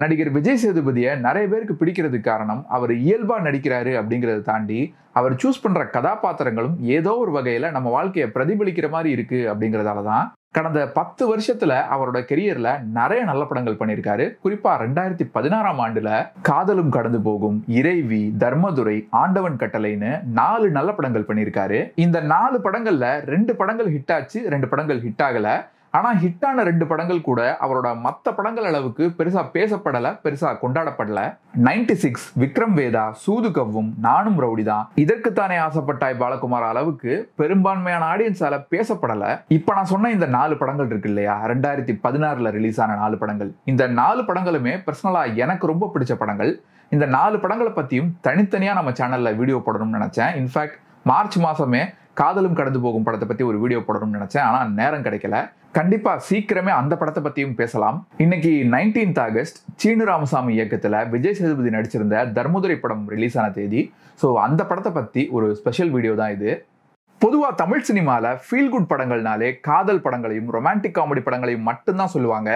நடிகர் விஜய் சேதுபதியை நிறைய பேருக்கு பிடிக்கிறதுக்கு காரணம் அவர் இயல்பாக நடிக்கிறாரு அப்படிங்கிறத தாண்டி அவர் சூஸ் பண்ணுற கதாபாத்திரங்களும் ஏதோ ஒரு வகையில் நம்ம வாழ்க்கையை பிரதிபலிக்கிற மாதிரி இருக்குது அப்படிங்கிறதால தான் கடந்த பத்து வருஷத்துல அவரோட கெரியர்ல நிறைய நல்ல படங்கள் பண்ணியிருக்காரு. குறிப்பா ரெண்டாயிரத்தி பதினாறாம் ஆண்டுல காதலும் கடந்து போகும் இறைவி தர்மதுரை ஆண்டவன் கட்டளைன்னு நாலு நல்ல படங்கள் பண்ணியிருக்காரு. இந்த நாலு படங்கள்ல ரெண்டு படங்கள் ஹிட் ஆச்சு ரெண்டு படங்கள் ஹிட் ஆகல. ஆனால் ஹிட்டான ரெண்டு படங்கள் கூட அவரோட மற்ற படங்கள் அளவுக்கு பெருசா பேசப்படல பெருசா கொண்டாடப்படல. நைன்டி சிக்ஸ் விக்ரம் வேதா சூது கவ்வும் நானும் ரவுடி தான் இதற்குத்தானே ஆசைப்பட்டாய் பாலகுமார் அளவுக்கு பெரும்பான்மையான ஆடியன்ஸால பேசப்படல. இப்போ நான் சொன்ன இந்த நாலு படங்கள் இருக்கு இல்லையா? ரெண்டாயிரத்தி பதினாறுல ரிலீஸ் ஆன நாலு படங்கள். இந்த நாலு படங்களுமே பர்சனலாக எனக்கு ரொம்ப பிடிச்ச படங்கள். இந்த நாலு படங்களை பத்தியும் தனித்தனியா நம்ம சேனல்ல வீடியோ போடணும்னு நினைச்சேன். இன்ஃபேக்ட் மார்ச் மாசமே காதலும் கடந்து போகும் படத்தை பத்தி ஒரு வீடியோ போடணும்னு நினைச்சேன். ஆனா நேரம் கிடைக்கல. கண்டிப்பா சீக்கிரமே அந்த படத்தை பத்தியும் பேசலாம். இன்னைக்கு நைன்டீன்த் ஆகஸ்ட் சீனு ராமசாமி இயக்கத்துல விஜய் சேதுபதி நடிச்சிருந்த தர்மதுரை படம் ரிலீஸ் ஆன தேதி. ஸோ அந்த படத்தை பத்தி ஒரு ஸ்பெஷல் வீடியோ தான் இது. பொதுவாக தமிழ் சினிமாவில் ஃபீல் குட் படங்கள்னாலே காதல் படங்களையும் ரொமான்டிக் காமெடி படங்களையும் மட்டும்தான் சொல்லுவாங்க.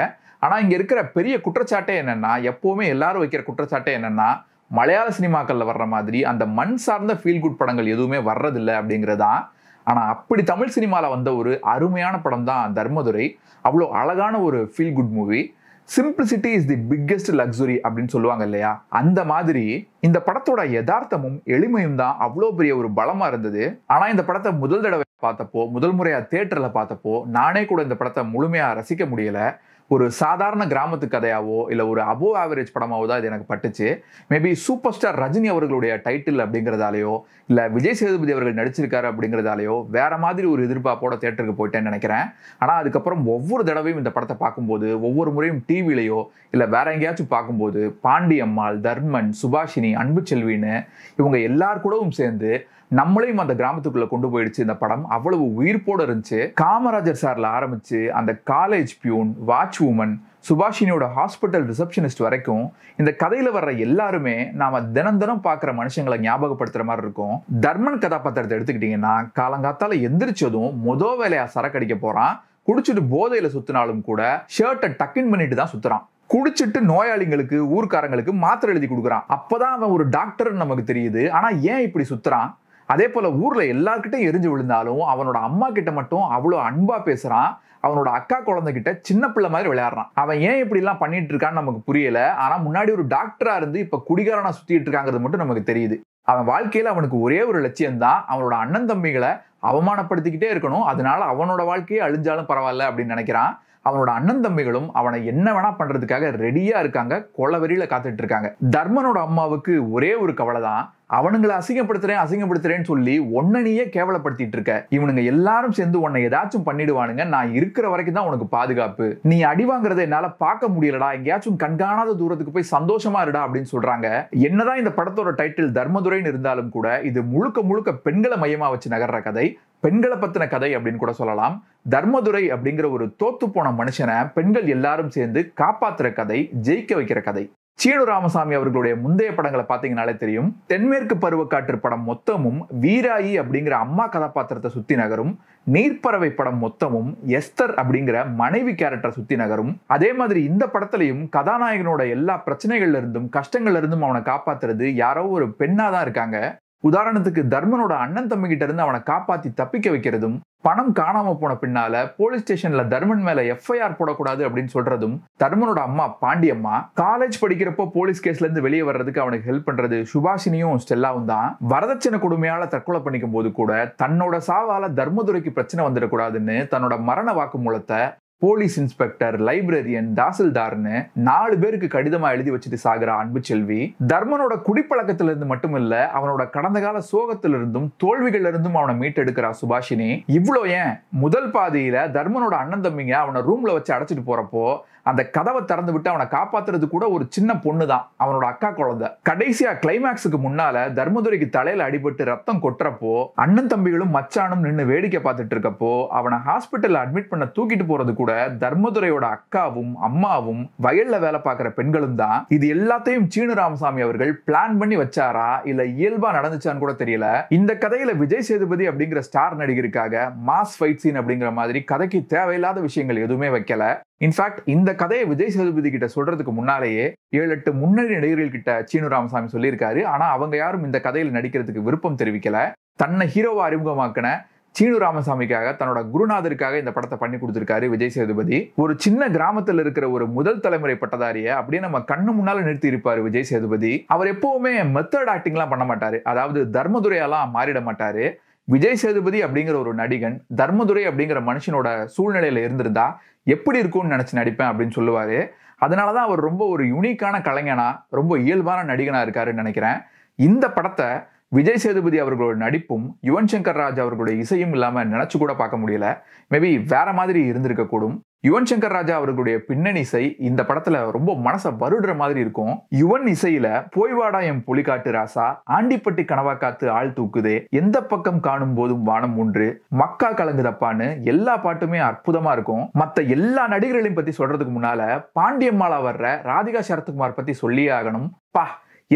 ஆனால் இங்கே இருக்கிற பெரிய குற்றச்சாட்டே என்னென்னா எப்போவுமே எல்லாரும் வைக்கிற குற்றச்சாட்டே என்னென்னா மலையாள சினிமாக்களில் வர்ற மாதிரி அந்த மண் சார்ந்த ஃபீல் குட் படங்கள் எதுவுமே வர்றதில்லை அப்படிங்கிறதான். ஆனால் அப்படி தமிழ் சினிமாவில் வந்த ஒரு அருமையான படம் தான் தர்மதுரை. அவ்வளோ அழகான ஒரு feel good movie simplicity is the biggest luxury அப்படின்னு சொல்லுவாங்க இல்லையா? அந்த மாதிரி இந்த படத்தோட யதார்த்தமும் எளிமையும் தான் அவ்வளோ பெரிய ஒரு பலமாக இருந்தது. ஆனால் இந்த படத்தை முதல் தடவை பார்த்தப்போ முதல் முறையாக தேட்டரில் பார்த்தப்போ நானே கூட இந்த படத்தை முழுமையாக ரசிக்க முடியலை. ஒரு சாதாரண கிராமத்து கதையாவோ இல்லை ஒரு அபோவ் ஆவரேஜ் படமாவோ தான் இது எனக்கு பட்டுச்சு. மேபி சூப்பர் ஸ்டார் ரஜினி அவர்களுடைய டைட்டில் அப்படிங்கிறதாலேயோ இல்லை விஜய் சேதுபதி அவர்கள் நடிச்சிருக்காரு அப்படிங்கிறதாலேயோ வேற மாதிரி ஒரு எதிர்பார்ப்போட தேட்டருக்கு போயிட்டேன்னு நினைக்கிறேன். ஆனால் அதுக்கப்புறம் ஒவ்வொரு தடவையும் இந்த படத்தை பார்க்கும்போது ஒவ்வொரு முறையும் டிவிலையோ இல்லை வேற எங்கேயாச்சும் பார்க்கும்போது பாண்டியம்மாள் தர்மன் சுபாஷினி அன்பு செல்வின்னு இவங்க எல்லார் கூடவும் சேர்ந்து நம்மளையும் அந்த கிராமத்துக்குள்ள கொண்டு போயிடுச்சு இந்த படம். அவ்வளவு உயிர்ப்போடு இருந்துச்சு. காமராஜர் சார்ல ஆரம்பிச்சு அந்த காலேஜ் பியூன் வாட்ச் உமன் சுபாஷினியோட ஹாஸ்பிட்டல் ரிசப்ஷனிஸ்ட் வரைக்கும் இந்த கதையில வர்ற எல்லாருமே நாம தினம் தினம் பார்க்குற மனுஷங்களை ஞாபகப்படுத்துற மாதிரி இருக்கும். தர்மன் கதாபாத்திரத்தை எடுத்துக்கிட்டீங்கன்னா காலங்காத்தால எந்திரிச்சதும் மொத வேலையா சரக்கடிக்க போறான். குடிச்சிட்டு போதையில சுத்தினாலும் கூட ஷர்ட்டை டக்கின் பண்ணிட்டு தான் சுத்துறான். குடிச்சிட்டு நோயாளிங்களுக்கு ஊர்க்காரங்களுக்கு மாத்திரை எழுதி கொடுக்குறான். அப்பதான் அவன் ஒரு டாக்டர்னு நமக்கு தெரியுது. ஆனா ஏன் இப்படி சுத்துறான்? அதே போல ஊர்ல எல்லார்கிட்டையும் எரிஞ்சு விழுந்தாலும் அவனோட அம்மா கிட்ட மட்டும் அவ்வளோ அன்பா பேசுறான். அவனோட அக்கா குழந்தைகிட்ட சின்ன பிள்ளை மாதிரி விளையாடுறான். அவன் ஏன் இப்படி எல்லாம் பண்ணிட்டு இருக்கான்னு நமக்கு புரியல. ஆனா முன்னாடி ஒரு டாக்டரா இருந்து இப்ப குடிகாரனா சுத்திட்டு இருக்காங்கிறது மட்டும் நமக்கு தெரியுது. அவன் வாழ்க்கையில அவனுக்கு ஒரே ஒரு லட்சியம் தான் அவனோட அண்ணன் தம்பிகளை அவமானப்படுத்திக்கிட்டே இருக்கணும். அதனால அவனோட வாழ்க்கையே அழிஞ்சாலும் பரவாயில்ல அப்படின்னு நினைக்கிறான். அவனோட அண்ணன் தம்பிகளும் அவனை என்ன வேணா பண்றதுக்காக ரெடியா இருக்காங்க. கொலவெறியில காத்துட்டு இருக்காங்க. தர்மனோட அம்மாவுக்கு ஒரே ஒரு கவலை தான் அவனுங்களை அசிங்கப்படுத்துறேன் அசிங்கப்படுத்துறேன்னு சொல்லி ஒன்னனையே கேவலப்படுத்திட்டு இருக்க. இவனுங்க எல்லாரும் சேர்ந்து உன்னை ஏதாச்சும் பண்ணிடுவானுங்க. நான் இருக்கிற வரைக்கும் தான் உனக்கு பாதுகாப்பு. நீ அடி வாங்குறத என்னால பார்க்க முடியலடா. எங்கேயாச்சும் கண்காணாத தூரத்துக்கு போய் சந்தோஷமா இருடா அப்படின்னு சொல்றாங்க. என்னதான் இந்த படத்தோட டைட்டில் தர்மதுரைன்னு இருந்தாலும் கூட இது முழுக்க முழுக்க பெண்களை மையமா வச்சு நகர்ற கதை பெண்களை பத்தின கதை அப்படின்னு கூட சொல்லலாம். தர்மதுரை அப்படிங்கிற ஒரு தோத்து போன மனுஷனை பெண்கள் எல்லாரும் சேர்ந்து காப்பாத்துற கதை ஜெயிக்க வைக்கிற கதை. சீனு ராமசாமி அவர்களுடைய முந்தைய படங்களை பார்த்தீங்கனாலே தெரியும். தென்மேற்கு பருவக்காற்று படம் மொத்தமும் வீராயி அப்படிங்கிற அம்மா கதாபாத்திரத்தை சுத்தி நகரும். நீர்ப்பறவை படம் மொத்தமும் எஸ்தர் அப்படிங்கிற மனைவி கேரக்டரை சுத்தி நகரும். அதே மாதிரி இந்த படத்துலையும் கதாநாயகனோட எல்லா பிரச்சனைகள்ல இருந்தும் கஷ்டங்கள்ல இருந்தும் அவனை காப்பாத்துறது யாரோ ஒரு பெண்ணா தான் இருக்காங்க. உதாரணத்துக்கு தர்மனோட அண்ணன் தம்பி கிட்ட இருந்து அவனை காப்பாத்தி தப்பிக்க வைக்கிறதும் பணம் காணாம போன பின்னால போலீஸ் ஸ்டேஷன்ல தர்மன் மேல எஃப்ஐஆர் போடக்கூடாது அப்படின்னு சொல்றதும் தர்மனோட அம்மா பாண்டியம்மா காலேஜ் படிக்கிறப்போ போலீஸ் கேஸ்ல இருந்து வெளியே வர்றதுக்கு அவனுக்கு ஹெல்ப் பண்றது சுபாஷினியும் ஸ்டெல்லாவும் தான். வரதட்சணை கொடுமையால தற்கொலை பண்ணிக்கும் போது கூட தன்னோட சாவால தர்மதுரைக்கு பிரச்சனை வந்துடக்கூடாதுன்னு தன்னோட மரண வாக்குமூலத்தை போலீஸ் இன்ஸ்பெக்டர் லைப்ரரியன் தாசில்தார்னு நாலு பேருக்கு கடிதமா எழுதி வச்சுட்டு சாகிற அன்பு செல்வி. தர்மனோட குடிப்பழக்கத்துல இருந்து மட்டும் இல்ல அவனோட கடந்த கால சோகத்துல இருந்தும் தோல்விகள்ல இருந்தும் அவனை மீட்டெடுக்கிறா சுபாஷினி. இவ்வளோ ஏன்? முதல் பாதியில தர்மனோட அண்ணன் தம்பிங்க அவனை ரூம்ல வச்சு அடைச்சிட்டு போறப்போ அந்த கதவை திறந்து விட்டு அவனை காப்பாத்துறது கூட ஒரு சின்ன பொண்ணு தான் அவனோட அக்கா குழந்தை. கடைசியா கிளைமேக்ஸுக்கு முன்னால தர்மதுரைக்கு தலையில அடிபட்டு ரத்தம் கொட்டுறப்போ அண்ணன் தம்பிகளும் மச்சானும் நின்று வேடிக்கை பார்த்துட்டு இருக்கப்போ அவனை ஹாஸ்பிட்டல் அட்மிட் பண்ண தூக்கிட்டு போறது கூட தர்மதுரையோட அக்காவும் அம்மாவும் வயல்ல வேலை பார்க்குற பெண்களும் தான். இது எல்லாத்தையும் சீனு ராமசாமி அவர்கள் பிளான் பண்ணி வச்சாரா இல்ல இயல்பா நடந்துச்சான்னு கூட தெரியல. இந்த கதையில விஜய் சேதுபதி அப்படிங்கிற ஸ்டார் நடிகருக்காக மாஸ் ஃபைட் சீன் அப்படிங்கிற மாதிரி கதைக்கு தேவையில்லாத விஷயங்கள் எதுவுமே வைக்கல. இன்ஃபேக்ட் இந்த கதையை விஜய் சேதுபதி கிட்ட சொல்றதுக்கு முன்னாலேயே ஏழு எட்டு முன்னணி நடிகர்கள் கிட்ட சீனு ராமசாமி சொல்லியிருக்காரு. ஆனா அவங்க யாரும் இந்த கதையில் நடிக்கிறதுக்கு விருப்பம் தெரிவிக்கல. தன்னை ஹீரோவா அறிமுகமாக்கின சீனு ராமசாமிக்காக தன்னோட குருநாதருக்காக இந்த படத்தை பண்ணி கொடுத்துருக்காரு விஜய் சேதுபதி. ஒரு சின்ன கிராமத்தில் இருக்கிற ஒரு முதல் தலைமுறை பட்டதாரிய அப்படியே நம்ம கண்ணு முன்னால நிறுத்தி இருப்பாரு விஜய் சேதுபதி. அவர் எப்பவுமே மெத்தட் ஆக்டிங்லாம் பண்ண மாட்டாரு. அதாவது தர்மதுரையெல்லாம் மாறிட மாட்டாரு. விஜய் சேதுபதி அப்படிங்கிற ஒரு நடிகன் தர்மதுரை அப்படிங்கிற மனுஷனோட சூழ்நிலையில இருந்திருந்தா எப்படி இருக்கும்னு நினைச்சு நடிப்பேன் அப்படின்னு சொல்லுவாரு. அதனாலதான் அவர் ரொம்ப ஒரு யூனிக்கான கலைஞனா ரொம்ப இயல்பான நடிகனா இருக்காருன்னு நினைக்கிறேன். இந்த படத்தை விஜய் சேதுபதி அவர்களோட நடிப்பும் யுவன் சங்கர் ராஜ் அவர்களுடைய இசையும் இல்லாம நினைச்சு கூட பார்க்க முடியல. மேபி வேற மாதிரி இருந்திருக்க கூடும் யுவன் சங்கர் ராஜா அவர்களுடைய பின்னணி இசை இந்த படத்துல ரொம்ப மனசை வருடுற மாதிரி இருக்கும். யுவன் இசையில போய்வாடா எம் புலிகாட்டு ராசா ஆண்டிப்பட்டி கனவா காத்து ஆள் தூக்குதே எந்த பக்கம் காணும் போதும் வானம் ஒன்று மக்கா கலங்குதப்பான்னு எல்லா பாட்டுமே அற்புதமா இருக்கும். மத்த எல்லா நடிகர்களையும் பத்தி சொல்றதுக்கு முன்னால பாண்டியம்மாளா வர்ற ராதிகா சரத்குமார் பத்தி சொல்லியே ஆகணும். பா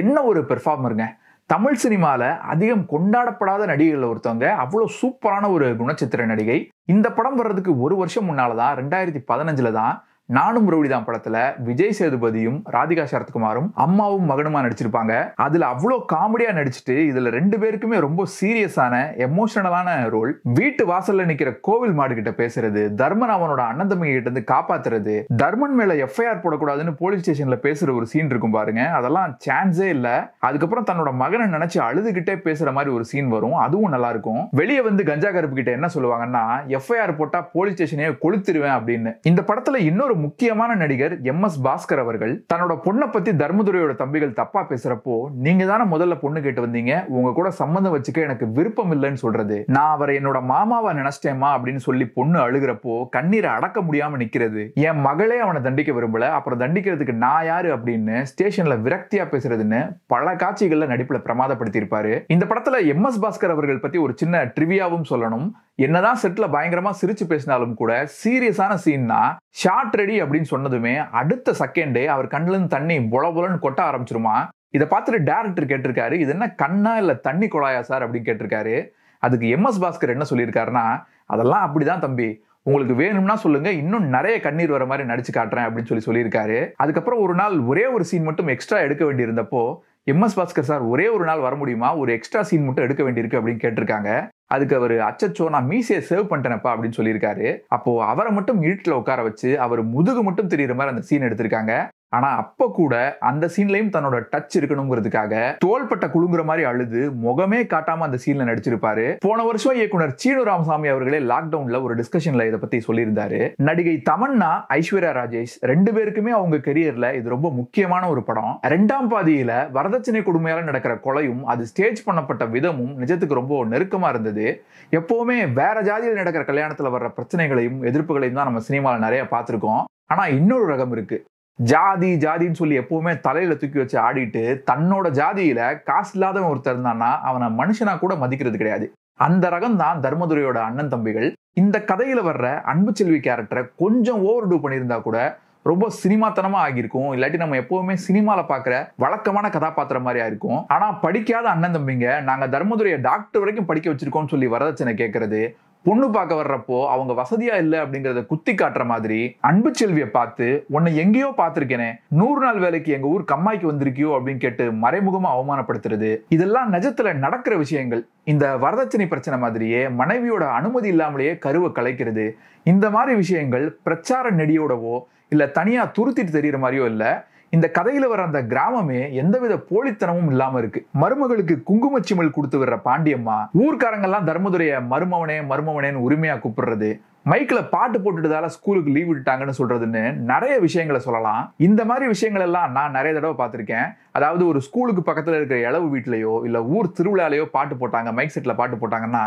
என்ன ஒரு பெர்ஃபார்மருங்க தமிழ் சினிமாவில் அதிகம் கொண்டாடப்படாத நடிகைகள் ஒருத்தவங்க அவ்வளோ சூப்பரான ஒரு குணச்சித்திர நடிகை. இந்த படம் வர்றதுக்கு ஒரு வருஷம் முன்னால் தான் ரெண்டாயிரத்தி பதினஞ்சில் தான் நானும் ரவுடிதான் படத்துல விஜய் சேதுபதியும் ராதிகா சரத்குமாரும் அம்மாவும் மகனுமா நடிச்சிருப்பாங்க. அதுல அவ்வளோ காமெடியா நடிச்சுட்டு இதுல ரெண்டு பேருக்குமே ரொம்ப சீரியஸான எமோஷனலான ரோல் வீட்டு வாசல்ல நிக்கிற கோவில் மாடு கிட்ட பேசுறது தர்மன் அவனோட அண்ணன் தம்பி கிட்ட இருந்து காப்பாத்துறது தர்மன் மேல எஃப்ஐஆர் போடக்கூடாதுன்னு போலீஸ் ஸ்டேஷன்ல பேசுற ஒரு சீன் இருக்கும் பாருங்க. அதெல்லாம் சான்ஸே இல்ல. அதுக்கப்புறம் தன்னோட மகனை நினைச்சு அழுதுகிட்டே பேசுற மாதிரி ஒரு சீன் வரும். அதுவும் நல்லா இருக்கும். வெளியே வந்து கஞ்சா கருப்பு கிட்ட என்ன சொல்லுவாங்கன்னா எஃப்ஐஆர் போட்டா போலீஸ் ஸ்டேஷனே கொளுத்துருவேன் அப்படின்னு. இந்த படத்துல இன்னொரு முக்கியமான நடிகர் எம் எஸ் பாஸ்கர் அவர்கள் தன்னோட பொண்ணை பத்தி தர்மதுரையோட தம்பிகள் தப்பா பேசுறப்போ நீங்க தானே முதல்ல பொண்ணு கேட்டு வந்தீங்க? உங்க கூட சம்மந்தம் வச்சுக்க எனக்கு விருப்பம் இல்லைன்னு சொல்றது. நான் அவரை என்னோட மாமாவா நினைச்சிட்டேமா அப்படின்னு சொல்லி பொண்ணு அழுகிறப்போ கண்ணீரை அடக்க முடியாம நிக்கிறது. என் மகளே அவனை தண்டிக்க விரும்பல. அப்புறம் தண்டிக்கிறதுக்கு நான் யாரு அப்படின்னு ஸ்டேஷன்ல விரக்தியா பேசுறதுன்னு பல காட்சிகள்ல நடிப்புல பிரமாதப்படுத்தியிருப்பாரு. இந்த படத்துல எம் எஸ் பாஸ்கர் அவர்கள் பத்தி ஒரு சின்ன ட்ரிவியாவும் சொல்லணும். என்னதான் செட்டில் பயங்கரமா சிரிச்சு பேசினாலும் கூட சீரியஸான சீன்னா ஷார்ட் ரெடி அப்படின்னு சொன்னதுமே அடுத்த செகண்டே அவர் கண்ணுலருந்து தண்ணி பொல பொலன்னு கொட்ட ஆரம்பிச்சிருமா? இதை பார்த்துட்டு டேரக்டர் கேட்டிருக்காரு இது என்ன கண்ணா இல்லை தண்ணி குழாயா சார்? அப்படின்னு கேட்டிருக்காரு. அதுக்கு எம் எஸ் பாஸ்கர் என்ன சொல்லியிருக்காருன்னா அதெல்லாம் அப்படிதான் தம்பி. உங்களுக்கு வேணும்னா சொல்லுங்க இன்னும் நிறைய கண்ணீர் வர மாதிரி நடிச்சு காட்டுறேன் அப்படின்னு சொல்லி சொல்லியிருக்காரு. அதுக்கப்புறம் ஒரு நாள் ஒரே ஒரு சீன் மட்டும் எக்ஸ்ட்ரா எடுக்க வேண்டியிருந்தப்போ எம் எஸ் பாஸ்கர் சார் ஒரே ஒரு நாள் வர முடியுமா? ஒரு எக்ஸ்ட்ரா சீன் மட்டும் எடுக்க வேண்டியிருக்கு அப்படின்னு கேட்டிருக்காங்க. அதுக்கு அவர் அச்சச்சோ நான் மீசையை சேவ் பண்ணிட்டேனப்பா அப்படின்னு சொல்லியிருக்காரு. அப்போ அவரை மட்டும் இருட்டில் உட்கார வச்சு அவர் முதுகு மட்டும் தெரியுற மாதிரி அந்த சீன் எடுத்திருக்காங்க. ஆனா அப்ப கூட அந்த சீன்லயும் தன்னோட டச் இருக்கணுங்கிறதுக்காக தோள்பட்ட குலுங்குற மாதிரி அழுது முகமே காட்டாம அந்த சீன்ல நடிச்சிருப்பாரு. போன வருஷம் இயக்குனர் சீனு ராமசாமி அவர்களே லாக்டவுன்ல ஒரு டிஸ்கஷன்ல இதை பத்தி சொல்லியிருந்தாரு. நடிகை தமன்னா ஐஸ்வர்யா ராஜேஷ் ரெண்டு பேருக்குமே அவங்க கெரியர்ல இது ரொம்ப முக்கியமான ஒரு படம். ரெண்டாம் பாதியில வரதட்சணை கொடுமையால நடக்கிற கொலையும் அது ஸ்டேஜ் பண்ணப்பட்ட விதமும் நிஜத்துக்கு ரொம்ப நெருக்கமா இருந்தது. எப்பவுமே வேற ஜாதியில் நடக்கிற கல்யாணத்துல வர்ற பிரச்சனைகளையும் எதிர்ப்புகளையும் தான் நம்ம சினிமாவில் நிறைய பார்த்திருக்கோம். ஆனா இன்னொரு ரகம் இருக்கு. ஜாதி ஜாதின்னு சொல்லி எப்பவுமே தலையில தூக்கி வச்சு ஆடிட்டு தன்னோட ஜாதியில காசு இல்லாதவன் ஒருத்தர் இருந்தான்னா அவனை மனுஷனா கூட மதிக்கிறது கிடையாது. அந்த ரகம் தான் தர்மதுரையோட அண்ணன் தம்பிகள். இந்த கதையில வர்ற அன்பு செல்வி கேரக்டரை கொஞ்சம் ஓவர் டூ பண்ணியிருந்தா கூட ரொம்ப சினிமாத்தனமா ஆகியிருக்கும். இல்லாட்டி நம்ம எப்பவுமே சினிமால பாக்குற வழக்கமான கதாபாத்திரம் மாதிரி ஆயிருக்கும் ஆனா படிக்காத அண்ணன் தம்பிங்க நாங்க தர்மதுரையை டாக்டர் வரைக்கும் படிக்க வச்சிருக்கோம்னு சொல்லி வரதட்சணை கேட்கறது பொண்ணு பார்க்க வர்றப்போ அவங்க வசதியா இல்லை அப்படிங்கறத குத்தி காட்டுற மாதிரி அன்பு செல்வியை பார்த்து உன்னை எங்கேயோ பார்த்திருக்கேனே. நூறு நாள் வேலைக்கு எங்க ஊர் கம்மாய்க்கு வந்திருக்கியோ? அப்படின்னு கேட்டு மறைமுகமா அவமானப்படுத்துறது. இதெல்லாம் நிஜத்துல நடக்கிற விஷயங்கள். இந்த வரதட்சணை பிரச்சனை மாதிரியே மனைவியோட அனுமதி இல்லாமலேயே கருவை கலைக்கிறது. இந்த மாதிரி விஷயங்கள் பிரச்சார நெடியோடவோ இல்ல தனியா துருத்திட்டு தெரியுற மாதிரியோ இல்லை இந்த கதையில வர அந்த கிராமமே எந்தவித போலித்தனமும் இல்லாம இருக்கு. மருமகளுக்கு குங்குமச்சிமல் கொடுத்து வர்ற பாண்டியம்மா ஊர்க்காரங்கெல்லாம் தர்மதுரைய மருமவனே மருமவனேன்னு உரிமையா கூப்பிடுறது மைக்கில் பாட்டு போட்டுட்டதால ஸ்கூலுக்கு லீவ் விட்டுட்டாங்கன்னு சொல்றதுன்னு நிறைய விஷயங்களை சொல்லலாம். இந்த மாதிரி விஷயங்கள் எல்லாம் நான் நிறைய தடவை பார்த்துருக்கேன். அதாவது ஒரு ஸ்கூலுக்கு பக்கத்தில் இருக்கிற இளவு வீட்லையோ இல்லை ஊர் திருவிழாலையோ பாட்டு போட்டாங்க மைக் செட்டில் பாட்டு போட்டாங்கன்னா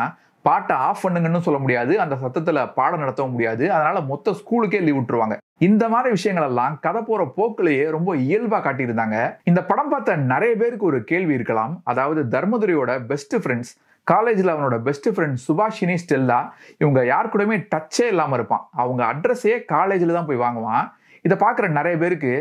பாட்டை ஆஃப் பண்ணுங்கன்னு சொல்ல முடியாது. அந்த சத்தத்தில் பாடம் நடத்தவும் முடியாது. அதனால மொத்த ஸ்கூலுக்கே லீவ் விட்டுருவாங்க. இந்த மாதிரி விஷயங்கள் எல்லாம் கதை போற போக்கிலேயே ரொம்ப இயல்பா காட்டியிருந்தாங்க. இந்த படம் பார்த்த நிறைய பேருக்கு ஒரு கேள்வி இருக்கலாம். அதாவது தர்மதுரையோட பெஸ்ட் ஃப்ரெண்ட்ஸ் காலேஜில் அவனோட பெஸ்ட் ஃப்ரெண்ட் சுபாஷினி ஸ்டெல்லா இவங்க யார் கூடயுமே டச்சே இல்லாமல் இருப்பான். அவங்க அட்ரஸே காலேஜில் தான் போய் வாங்குவான். இதை பார்க்குற நிறைய பேருக்கு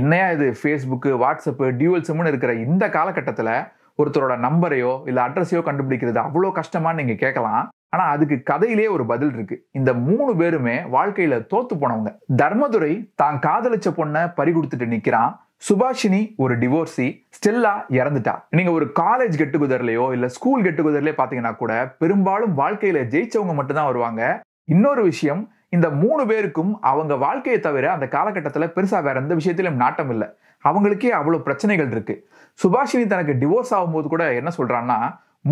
என்னையா இது ஃபேஸ்புக்கு வாட்ஸ்அப்பு டியூவல் சிம்னு இருக்கிற இந்த காலகட்டத்தில் ஒருத்தரோட நம்பரையோ இல்லை அட்ரஸையோ கண்டுபிடிக்கிறது அவ்வளோ கஷ்டமான்னு நீங்கள் கேட்கலாம். ஆனால் அதுக்கு கதையிலே ஒரு பதில் இருக்கு. இந்த மூணு பேருமே வாழ்க்கையில தோத்து போனவங்க. தர்மதுரை தான் காதலிச்ச பொண்ணை பறி கொடுத்துட்டு நிற்கிறான் சுபாஷினி ஒரு டிவோர்ஸி ஸ்டெல்லா இறந்துட்டா. நீங்க ஒரு காலேஜ் கெட் டுகெதர்லயோ இல்ல ஸ்கூல் கெட் டுகெதர்லயோ பாத்தீங்கன்னா கூட பெரும்பாலும் வாழ்க்கையில ஜெயிச்சவங்க மட்டும்தான் வருவாங்க. இன்னொரு விஷயம் இந்த மூணு பேருக்கும் அவங்க வாழ்க்கையை தவிர அந்த காலகட்டத்தில் பெருசாக வேற எந்த விஷயத்திலும் நாட்டம் இல்லை. அவங்களுக்கே அவ்வளோ பிரச்சனைகள் இருக்கு. சுபாஷினி தனக்கு டிவோர்ஸ் ஆகும்போது கூட என்ன சொல்றான்னா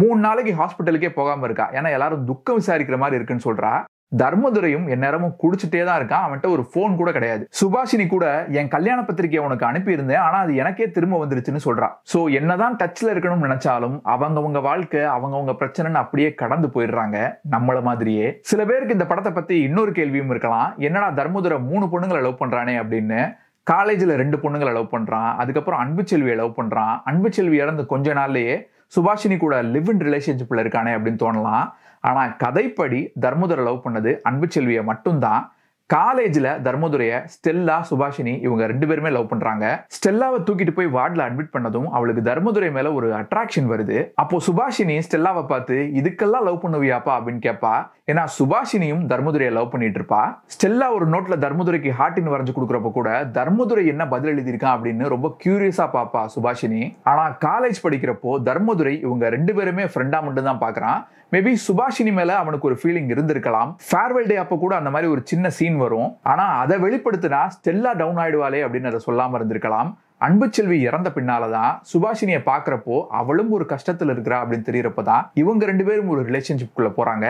மூணு நாளைக்கு ஹாஸ்பிட்டலுக்கே போகாமல் இருக்கா? ஏன்னா எல்லாரும் துக்கம் விசாரிக்கிற மாதிரி இருக்குன்னு சொல்றா. தர்மதுரையும் எந்நேரமும் குடிச்சிட்டே தான் இருக்கான். அவன்கிட்ட ஒரு ஃபோன் கூட கிடையாது. சுபாஷினி கூட என் கல்யாண பத்திரிகையை உனக்கு அனுப்பியிருந்தேன். ஆனா அது எனக்கே திரும்ப வந்துருச்சுன்னு சொல்றா. சோ என்னதான் டச்ல இருக்கணும்னு நினைச்சாலும் அவங்கவங்க வாழ்க்கை அவங்கவங்க பிரச்சனைன்னு அப்படியே கடந்து போயிடுறாங்க நம்மள மாதிரியே. சில பேருக்கு இந்த படத்தை பத்தி இன்னொரு கேள்வியும் இருக்கலாம். என்னடா தர்மதுரை மூணு பொண்ணுங்களை லவ் பண்றானே அப்படின்னு. காலேஜில் ரெண்டு பொண்ணுங்களை லவ் பண்ணுறான் அதுக்கப்புறம் அன்புச்செல்வியை லவ் பண்ணுறான் அன்புச்செல்வி இறந்து கொஞ்ச நாள்லேயே சுபாஷினி கூட லிவ் இன் ரிலேஷன்ஷிப்பில் இருக்கானே அப்படின்னு தோணலாம். ஆனால் கதைப்படி தர்முதர் லவ் பண்ணது அன்பு செல்வியை மட்டும்தான். காலேஜில் தர்மதுரைய ஸ்டெல்லா சுபாஷினி இவங்க ரெண்டு பேருமே லவ் பண்ணுறாங்க ஸ்டெல்லாவை தூக்கிட்டு போய் வார்டில் அட்மிட் பண்ணதும் அவளுக்கு தர்மதுரை மேலே ஒரு அட்ராக்ஷன் வருது. அப்போ சுபாஷினி ஸ்டெல்லாவை பார்த்து இதுக்கெல்லாம் லவ் பண்ணுவியாப்பா? அப்படின்னு கேட்பா ஏன்னா சுபாஷினியும் தர்மதுரையை லவ் பண்ணிட்டு இருப்பா. ஸ்டெல்லா ஒரு நோட்ல தர்மதுரைக்கு ஹார்ட்டின் வரைஞ்சு கொடுக்குறப்ப கூட தர்மதுரை என்ன பதில் எழுதியிருக்கான் அப்படின்னு ரொம்ப கியூரியஸா பாப்பா சுபாஷினி. ஆனா காலேஜ் படிக்கிறப்போ தர்மதுரை இவங்க ரெண்டு பேருமே ஃப்ரெண்டா மட்டும் தான் பாக்குறான். மேபி சுபாஷினி மேல அவனுக்கு ஒரு ஃபீலிங் இருந்திருக்கலாம். ஃபேர்வெல் டே அப்போ கூட அந்த மாதிரி ஒரு சின்ன சீன் வரும். ஆனா அதை வெளிப்படுத்தினா ஸ்டெல்லா டவுன் ஆயிடுவாளே அப்படின்னு அதை சொல்லாமல் இருந்திருக்கலாம். அன்புச்செல்வி இறந்த பின்னால தான் சுபாஷினியை பார்க்குறப்போ அவளும் ஒரு கஷ்டத்தில் இருக்கிறா அப்படின்னு தெரியறப்பதான் இவங்க ரெண்டு பேரும் ஒரு ரிலேஷன்ஷிப் குள்ள போறாங்க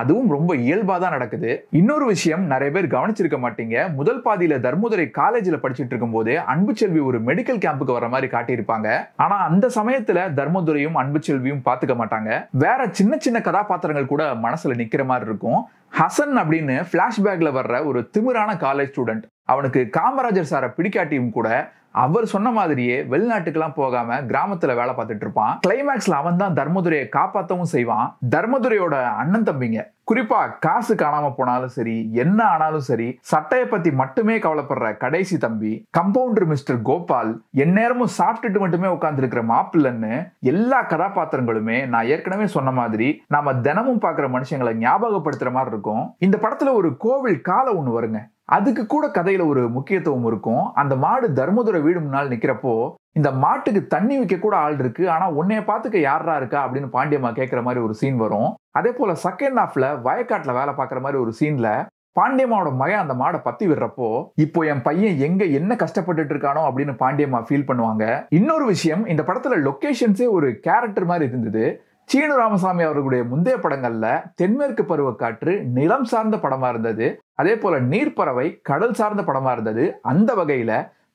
அதுவும் ரொம்ப இயல்பாக தான் நடக்குது. இன்னொரு விஷயம் நிறைய பேர் கவனிச்சிருக்க மாட்டீங்க. முதல் பாதியில் தர்மதுரை காலேஜில் படிச்சுட்டு இருக்கும்போது அன்புச்செல்வி ஒரு மெடிக்கல் கேம்புக்கு வர மாதிரி காட்டியிருப்பாங்க. ஆனால் அந்த சமயத்தில் தர்மதுரையும் அன்புச்செல்வியும் பார்த்துக்க மாட்டாங்க. வேற சின்ன சின்ன கதாபாத்திரங்கள் கூட மனசுல நிற்கிற மாதிரி இருக்கும். ஹசன் அப்படின்னு பிளாஷ்பேக்ல வர்ற ஒரு திமிரான காலேஜ் ஸ்டூடெண்ட் அவனுக்கு காமராஜர் சாரை பிடிக்காட்டியும் கூட அவர் சொன்ன மாதிரியே வெளிநாட்டுக்கெல்லாம் போகாம கிராமத்துல வேலை பார்த்துட்டு இருப்பான். கிளைமேக்ஸ்ல அவன் தான் தர்மதுரையை காப்பாற்றவும் செய்வான். தர்மதுரையோட அண்ணன் தம்பிங்க. குறிப்பா காசு காணாம போனாலும் சரி என்ன ஆனாலும் சரி சட்டையை பத்தி மட்டுமே கவலைப்படுற கடைசி தம்பி கம்பவுண்டர் மிஸ்டர் கோபால் எந்நேரமும் சாப்பிட்டுட்டு மட்டுமே உட்கார்ந்து இருக்கிற மாப்பிள்ளன்னு எல்லா கதாபாத்திரங்களுமே நான் ஏற்கனவே சொன்ன மாதிரி நாம தினமும் பார்க்குற மனுஷங்களை ஞாபகப்படுத்துற மாதிரி இருக்கும். இந்த படத்துல ஒரு கோவில் காலை ஒண்ணு வருங்க. அதுக்கு கூட கதையில ஒரு முக்கியத்துவம் இருக்கும். அந்த மாடு தர்மதுரை வீடு முன்னால் நிக்கிறப்போ இந்த மாட்டுக்கு தண்ணி வைக்க கூட ஆள் இருக்கு. ஆனா உன்னைய பாத்துக்க யாரா இருக்கா? அப்படின்னு பாண்டியம்மா கேட்கிற மாதிரி ஒரு சீன் வரும். அதே போல செகண்ட் ஹாஃப்ல வயக்காட்டுல வேலை பார்க்குற மாதிரி ஒரு சீன்ல பாண்டியம்மாவோட மகன் அந்த மாடை பத்தி விடுறப்போ இப்போ என் பையன் எங்க என்ன கஷ்டப்பட்டுட்டு இருக்கானோ? அப்படின்னு பாண்டியம்மா ஃபீல் பண்ணுவாங்க. இன்னொரு விஷயம் இந்த படத்துல லொக்கேஷன்ஸே ஒரு கேரக்டர் மாதிரி இருந்தது. சீனு ராமசாமி அவர்களுடைய முந்தைய படங்கள்ல தென்மேற்கு பருவக்காற்று நிலம் சார்ந்த படமா இருந்தது. அதே போல நீர்ப்பறவை கடல் சார்ந்த படமா இருந்தது. அந்த வகையில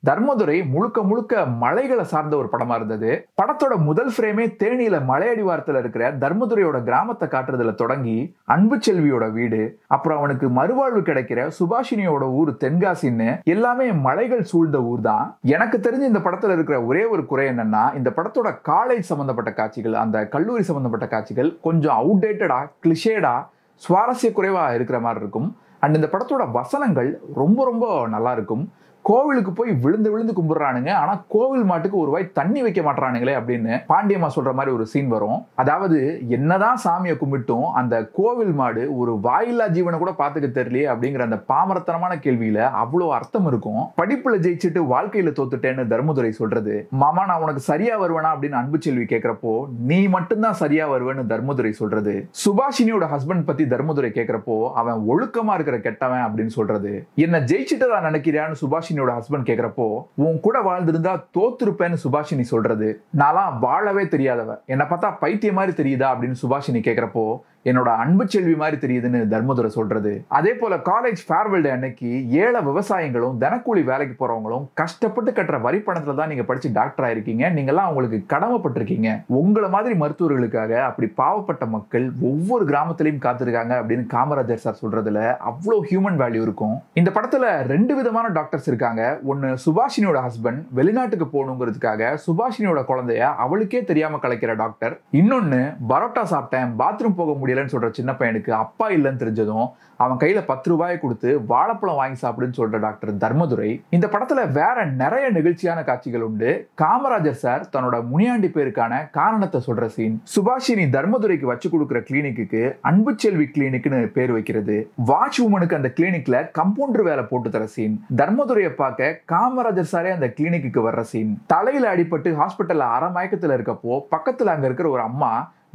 தர்மதுரை முழுக்க முழுக்க மலைகளை சார்ந்த ஒரு படமா இருந்தது. படத்தோட முதல் ஃப்ரேமே தேனியில மலையடிவாரத்துல இருக்கிற தர்மதுரையோட கிராமத்தை காட்டுறதுல தொடங்கி அன்பு செல்வியோட வீடு அப்புறம் அவனுக்கு மறுவாழ்வு கிடைக்கிற சுபாஷினியோட ஊர் தென்காசின்னு எல்லாமே மலைகள் சூழ்ந்த ஊர் தான் எனக்கு தெரிஞ்சு இந்த படத்துல இருக்கிற ஒரே ஒரு குறை என்னன்னா இந்த படத்தோட காலேஜ் சம்பந்தப்பட்ட காட்சிகள் அந்த கல்லூரி சம்பந்தப்பட்ட காட்சிகள் கொஞ்சம் அவுடேட்டடா கிளிஷேடா சுவாரஸ்ய குறைவா இருக்கிற மாதிரி இருக்கும். அண்ட் இந்த படத்தோட வசனங்கள் ரொம்ப ரொம்ப நல்லா இருக்கும். கோவிலுக்கு போய் விழுந்து விழுந்து கும்பிடுறானுங்க. ஆனா கோவில் மாட்டுக்கு ஒரு வாய் தண்ணி வைக்க மாட்டானுங்களே அப்படின்னு பாண்டியம்மா சொல்ற மாதிரி ஒரு சீன் வரும். அதாவது என்னதான் சாமியை கும்பிட்டும் அந்த கோவில் மாடு ஒரு வாயில்லா ஜீவனை கூட பாத்துக்க தெரியலையே அப்படிங்கிற அந்த பாமரத்தனமான கேள்வியில அவ்வளவு அர்த்தம் இருக்கும். படிப்புல ஜெயிச்சுட்டு வாழ்க்கையில தோத்துட்டேன்னு தர்மதுரை சொல்றது மாமா நான் உனக்கு சரியா வருவேனா? அப்படின்னு அன்பு செல்வி கேட்கிறப்போ நீ மட்டும்தான் சரியா வருவேன்னு தர்மதுரை சொல்றது. சுபாஷினியோட ஹஸ்பண்ட் பத்தி தர்மதுரை கேட்கிறப்போ அவன் ஒழுக்கமா இருக்கிற கெட்டவன் அப்படின்னு சொல்றது. என்ன ஜெயிச்சிட்டு நான் நினைக்கிறான்னு சுபாஷினி சுபாஷினியோட ஹஸ்பண்ட் கேக்குறப்போ உன் கூட வாழ்ந்திருந்தா தோத்துருப்பேன்னு சுபாஷினி சொல்றது. நான்லாம் வாழவே தெரியாதவ. என்னை பார்த்தா பைத்திய மாதிரி தெரியுதா? அப்படின்னு சுபாஷினி கேட்குறப்போ என்னோட அன்பு செல்வி மாதிரி தெரியுதுன்னு தர்மதுரை சொல்றது. அதே போல காலேஜ் ஃபேர்வெல் டே அன்னைக்கு ஏழை விவசாயிகளும் தினக்கூலி வேலைக்கு போறவங்களும் கஷ்டப்பட்டு கட்டுற வரி பணத்துல தான் நீங்க படிச்சு டாக்டர் ஆயிருக்கீங்க. நீங்கெல்லாம் அவங்களுக்கு கடமைப்பட்டிருக்கீங்க. உங்களை மாதிரி மருத்துவர்களுக்காக அப்படி பாவப்பட்ட மக்கள் ஒவ்வொரு கிராமத்திலையும் காத்திருக்காங்க அப்படின்னு காமராஜர் சார் சொல்றதுல அவ்வளோ ஹியூமன் வேல்யூ இருக்கும். இந்த படத்துல ரெண்டு விதமான டாக்டர்ஸ் இருக்காங்க. ஒன்னு சுபாஷினியோட ஹஸ்பண்ட் வெளிநாட்டுக்கு போகணுங்கிறதுக்காக சுபாஷினியோட குழந்தைய அவளுக்கே தெரியாம கலைக்கிற டாக்டர் இன்னொன்னு பரோட்டா சாப்பிட்டேன் பாத்ரூம் போக முடியாது முடியலன்னு சொல்ற சின்ன பையனுக்கு அப்பா இல்லைன்னு தெரிஞ்சதும் அவன் கையில் பத்து ரூபாயை கொடுத்து வாழைப்பழம் வாங்கி சாப்பிடுன்னு சொல்ற டாக்டர் தர்மதுரை. இந்த படத்துல வேற நிறைய நிகழ்ச்சியான காட்சிகள் உண்டு. காமராஜர் சார் தன்னோட முனியாண்டி பேருக்கான காரணத்தை சொல்ற சீன் சுபாஷினி தர்மதுரைக்கு வச்சு கொடுக்குற கிளினிக்கு அன்பு செல்வி கிளினிக்னு பேர் வைக்கிறது. வாட்ச் உமனுக்கு அந்த கிளினிக்ல கம்பவுண்டர் வேலை போட்டு தர சீன் தர்மதுரையை பார்க்க காமராஜர் சாரே அந்த கிளினிக்கு வர்ற சீன் தலையில அடிபட்டு ஹாஸ்பிட்டல்ல அரை மயக்கத்துல இருக்கப்போ பக்கத்துல அங்க இருக்கிற ஒரு அம்மா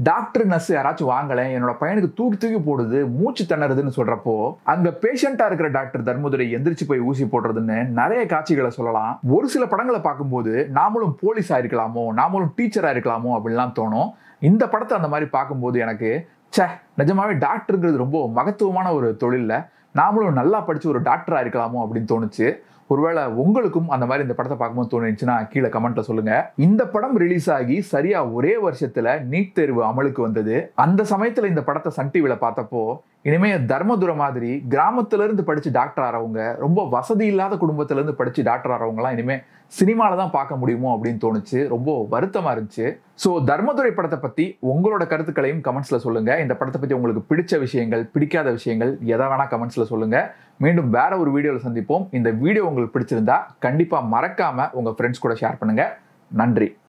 டாக்டர் நர்ஸ் யாராச்சும் வாங்கலை என்னோட பையனுக்கு தூக்கி தூக்கி போடுது மூச்சு திணறுதுன்னு சொல்றப்போ அங்க பேஷண்டா இருக்கிற டாக்டர் தர்மதுரை எந்திரிச்சு போய் ஊசி போடுறதுன்னு நிறைய காட்சிகளை சொல்லலாம். ஒரு சில படங்களை பார்க்கும்போது நாமளும் போலீஸா இருக்கலாமோ நாமளும் டீச்சரா இருக்கலாமோ அப்படின்லாம் தோணும். இந்த படத்தை அந்த மாதிரி பார்க்கும்போது எனக்கு ச்சே நிஜமாவே டாக்டருங்கிறது ரொம்ப மகத்துவமான ஒரு தொழிலில் நாமளும் நல்லா படிச்சு ஒரு டாக்டரா இருக்கலாமோ அப்படின்னு தோணுச்சு. ஒருவேளை உங்களுக்கும் அந்த மாதிரி இந்த படத்தை பார்க்கும்போது தோணுச்சுன்னா கீழே கமெண்ட்ல சொல்லுங்க. இந்த படம் ரிலீஸ் ஆகி சரியா ஒரே வருஷத்துல நீட் தேர்வு அமலுக்கு வந்தது. அந்த சமயத்துல இந்த படத்தை சன் டிவியில பார்த்தப்போ இனிமே தர்மதுரை மாதிரி கிராமத்துல இருந்து படிச்சு டாக்டர் ஆறவங்க ரொம்ப வசதி இல்லாத குடும்பத்துல இருந்து படிச்சு டாக்டர் ஆறவங்கலாம் இனிமே சினிமால தான் பார்க்க முடியுமோ அப்படின்னு தோணுச்சு. ரொம்ப வருத்தமா இருந்துச்சு. ஸோ தர்மதுரை படத்தை பத்தி உங்களோட கருத்துக்களையும் கமெண்ட்ஸ்ல சொல்லுங்க. இந்த படத்தை பத்தி உங்களுக்கு பிடிச்ச விஷயங்கள் பிடிக்காத விஷயங்கள் எதை வேணா கமெண்ட்ஸ்ல சொல்லுங்க. மீண்டும் வேற ஒரு வீடியோவில் சந்திப்போம். இந்த வீடியோ உங்களுக்கு பிடிச்சிருந்தா கண்டிப்பாக மறக்காமல் உங்கள் ஃப்ரெண்ட்ஸ் கூட ஷேர் பண்ணுங்கள் நன்றி.